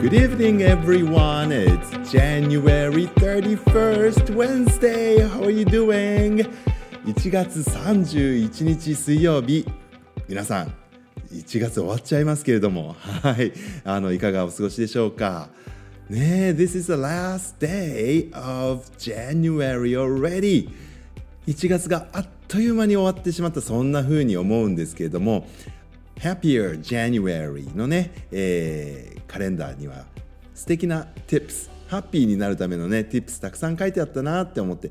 Good evening, everyone. It's January 31st, Wednesday. How are you doing? 1月31日水曜日。皆さん、1月終わっちゃいますけれども、はい。あの、いかがお過ごしでしょうかね This is the last day of January already. 1月があっという間に終わってしまったそんな風に思うんですけれども Happier January のね、えー、カレンダーには素敵な tips ハッピーになるためのね tips たくさん書いてあったなって思って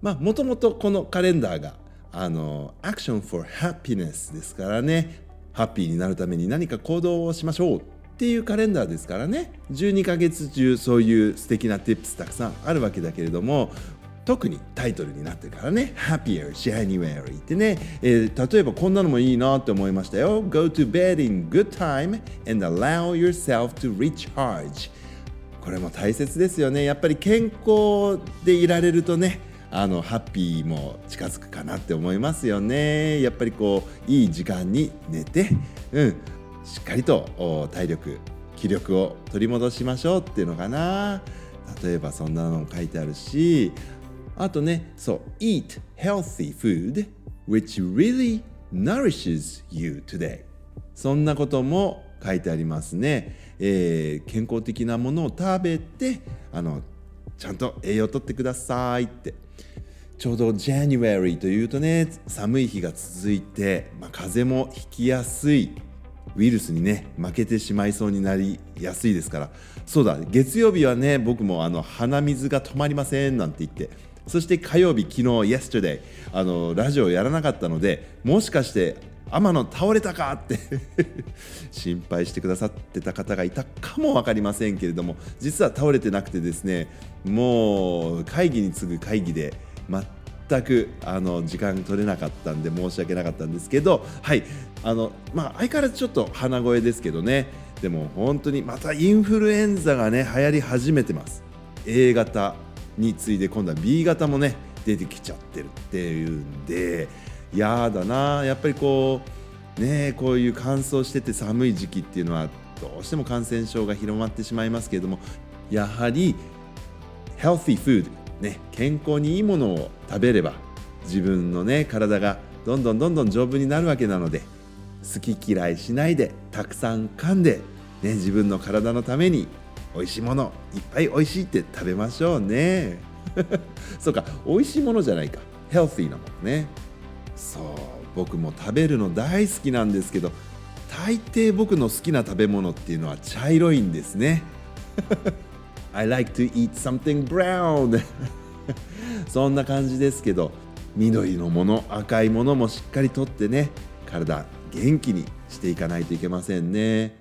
まあもともとこのカレンダーがあの Action for Happiness ですからねハッピーになるために何か行動をしましょうっていうカレンダーですからね12ヶ月中そういう素敵な tips たくさんあるわけだけれども特にタイトルになってるからね。Happier January ってね、えー、例えばこんなのもいいなって思いましたよ。Go to bed in good time and allow yourself to recharge. これも大切ですよね。やっぱり健康でいられるとねあのハッピーも近づくかなって思いますよね。やっぱりこういい時間に寝てうんしっかりと体力気力を取り戻しましょうっていうのかな。例えばそんなのも書いてあるしあとね、そう、eat healthy food which really nourishes you today. そんなことも書いてありますね、えー、健康的なものを食べてあのちゃんと栄養をとってくださいって。ちょうど January というとね寒い日が続いて、まあ、風邪もひきやすい。ウイルスにね負けてしまいそうになりやすいですから。そうだ月曜日はね僕もあの鼻水が止まりませんなんて言ってそして火曜日、昨日、yesterday あのラジオやらなかったのでもしかして天野倒れたかって 心配してくださってた方がいたかも分かりませんけれども実は倒れてなくてですねもう会議に次ぐ会議で全くあの時間取れなかったんで申し訳なかったんですけどはいあの、まあ、相変わらずちょっと鼻声ですけどねでも本当にまたインフルエンザがね流行り始めてます。A 型に次いで今度は B 型もね出てきちゃってるっていうんでやだなやっぱりこうねこういう乾燥してて寒い時期っていうのはどうしても感染症が広まってしまいますけれどもやはり healthy food ね健康にいいものを食べれば自分のね体がどんどんどんどん丈夫になるわけなので好き嫌いしないでたくさん噛んで、ね、自分の体のために美味しいものいっぱい美味しいって食べましょうね。そうか美味しいものじゃないか。ヘルシーなものね。そう僕も食べるの大好きなんですけど大抵僕の好きな食べ物っていうのは茶色いんですね。I like to eat something brown. そんな感じですけど緑のもの赤いものもしっかりとってね体元気にしていかないといけませんね。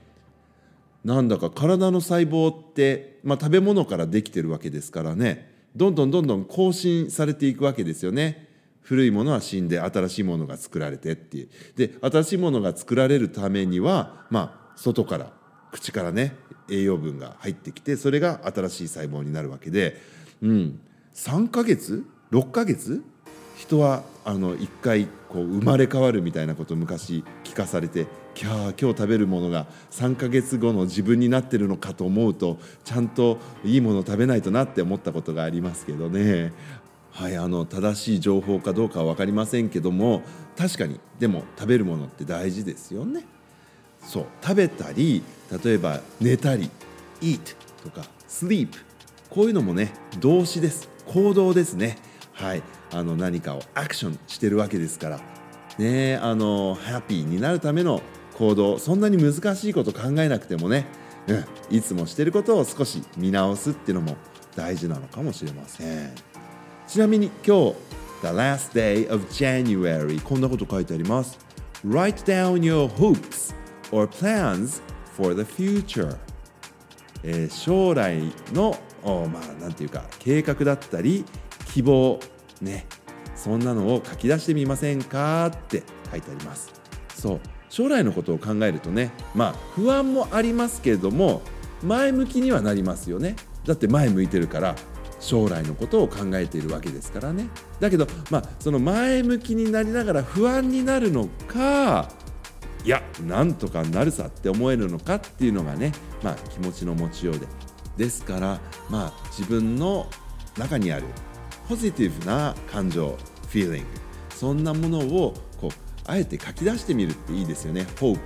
なんだか体の細胞って、まあ、食べ物からできてるわけですからね。どんどんどんどん更新されていくわけですよね。古いものは死んで新しいものが作られてっていう。で新しいものが作られるためにはまあ外から口からね栄養分が入ってきてそれが新しい細胞になるわけで、うん、3ヶ月？6ヶ月？人はあの1回こう生まれ変わるみたいなことを昔聞かされてキャー今日食べるものが3ヶ月後の自分になってるのかと思うとちゃんといいものを食べないとなって思ったことがありますけどね。はい、あの正しい情報かどうかは分かりませんけども確かにでも食べるものって大事ですよね。そう食べたり例えば寝たり eat とか sleep こういうのもね動詞です行動ですね。はいあの何かをアクションしてるわけですからねあのハッピーになるための行動そんなに難しいこと考えなくてもね、うん、いつもしてることを少し見直すっていうのも大事なのかもしれません。ちなみに今日 The last day of January こんなこと書いてあります。Write down your hopes or plans for the future、えー、将来のまあなんていうか計画だったり希望ね。そんなのを書き出してみませんかって書いてあります。そう。将来のことを考えるとねまあ不安もありますけれども前向きにはなりますよね。だって前向いてるから将来のことを考えているわけですからね。だけどまあその前向きになりながら不安になるのかいやなんとかなるさって思えるのかっていうのがね、まあ、気持ちの持ちようで。ですからまあ自分の中にあるポジティブな感情 feeling そんなものをこうあえて書き出してみるっていいですよね。hope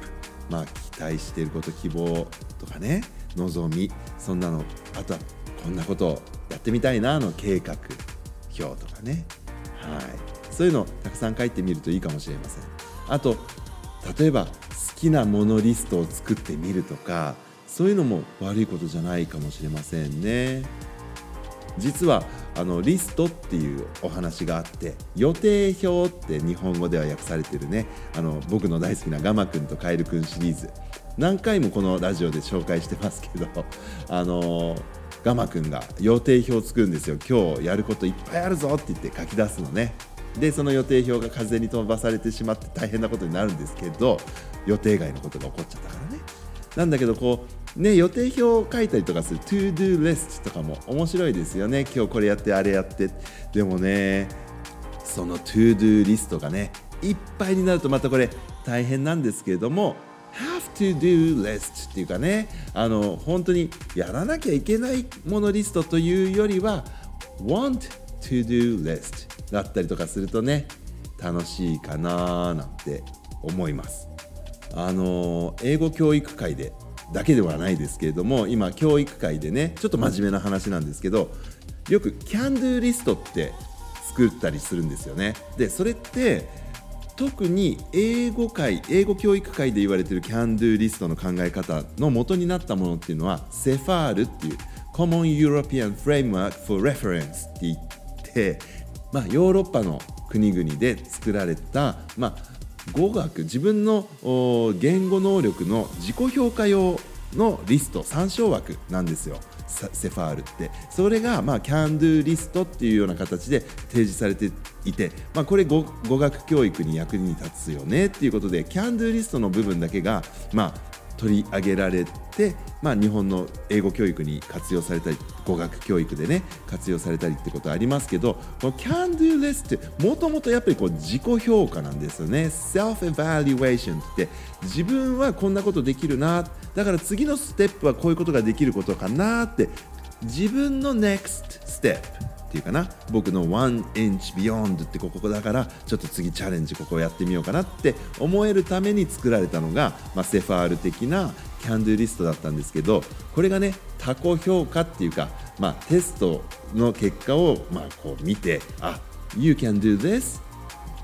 まあ期待していること希望とかね。望みそんなの。あとはこんなことをやってみたいなの計画表とかね。はい。そういうのをたくさん書いてみるといいかもしれません。あと例えば好きなものリストを作ってみるとかそういうのも悪いことじゃないかもしれませんね。実はあのリストっていうお話があって予定表って日本語では訳されてるねあの僕の大好きなガマくんとカエルくんシリーズ。何回もこのラジオで紹介してますけど あのガマくんが予定表を作るんですよ。今日やることいっぱいあるぞって言って書き出すのね。でその予定表が風に飛ばされてしまって大変なことになるんですけど予定外のことが起こっちゃったからね。なんだけどこうね予定表を書いたりとかする To Do List とかも面白いですよね。今日これやってあれやって。でもねその To Do リストがねいっぱいになるとまたこれ大変なんですけれども have to do list っていうかねあの本当にやらなきゃいけないものリストというよりは want to do list だったりとかするとね楽しいかななんて思います。あの英語教育界でだけではないですけれども今教育界でねちょっと真面目な話なんですけどよく can do リストって作ったりするんですよね。でそれって特に英語界英語教育界で言われている can do リストの考え方の元になったものっていうのはセファールっていう Common European Framework for Reference って言ってまあ、ヨーロッパの国々で作られた、まあ、語学自分の言語能力の自己評価用のリスト参照枠なんですよ。セファールって。それが、まあ、can do リストっていうような形で提示されていて、まあ、これ語学教育に役に立つよねっていうことで can do リストの部分だけが、まあ、取り上げられて、まあ、日本の英語教育に活用されたり語学教育でね活用されたりってことありますけどこの Can Do Less ってもともとやっぱりこう自己評価なんですよね。Self-Evaluation って自分はこんなことできるなだから次のステップはこういうことができることかなって自分の NEXT ステップっていうかな。僕の One Inch Beyond ってここだからちょっと次チャレンジここをやってみようかなって思えるために作られたのが、まあ、セファール的なキャンドゥリストだったんですけどこれがね他己評価っていうか、まあ、テストの結果を、まあ、こう見てあ You can do this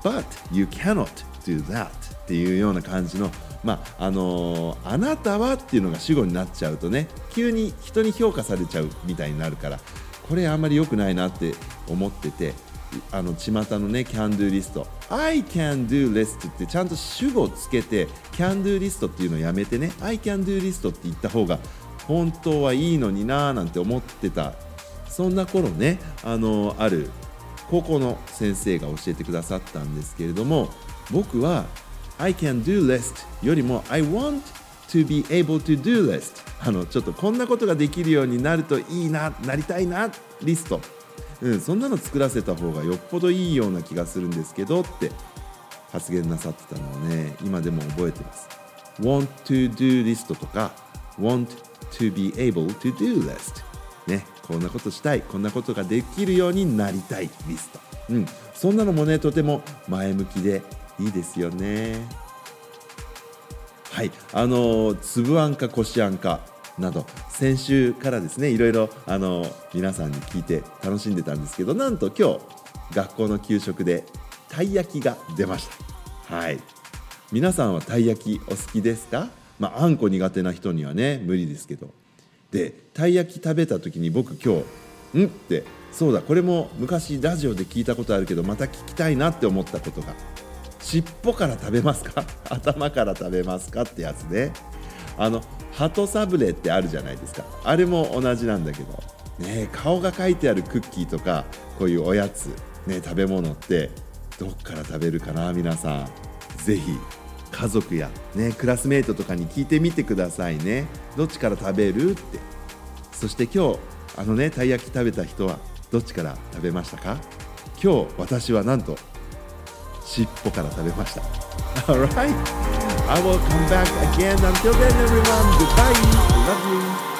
but you cannot do that っていうような感じのまああのー、あなたはっていうのが主語になっちゃうとね急に人に評価されちゃうみたいになるからこれあんまり良くないなって思っててあの巷のね can do リスト。I can do list ってちゃんと主語をつけて can do リストっていうのをやめてね。I can do リストって言った方が本当はいいのになーなんて思ってた。そんな頃ねあのある高校の先生が教えてくださったんですけれども僕は I can do list よりも I want to be able to do list あのちょっとこんなことができるようになるといいななりたいなリスト、うん、そんなの作らせた方がよっぽどいいような気がするんですけどって発言なさってたのをね今でも覚えてます。want to do リストとか want to be able to do list ねこんなことしたいこんなことができるようになりたいリスト、うん、そんなのもねとても前向きでいいですよね。はい。あの粒あんかこしあんかなど先週からですねいろいろあの皆さんに聞いて楽しんでたんですけどなんと今日学校の給食でたい焼きが出ました。はい。皆さんはたい焼きお好きですか？まああんこ苦手な人にはね無理ですけど。でたい焼き食べた時に僕今日ん？ってそうだこれも昔ラジオで聞いたことあるけどまた聞きたいなって思ったことが尻尾から食べますか？頭から食べますかってやつねあの鳩サブレってあるじゃないですか。あれも同じなんだけど、ね、顔が書いてあるクッキーとかこういうおやつ、ね、食べ物ってどっから食べるかな皆さん。ぜひ家族や、ね、クラスメートとかに聞いてみてくださいね。どっちから食べるって。そして今日あのねたい焼き食べた人はどっちから食べましたか？今日私はなんと尻尾から食べました Alright I will come back again. Until then, everyone, goodbye. Love you.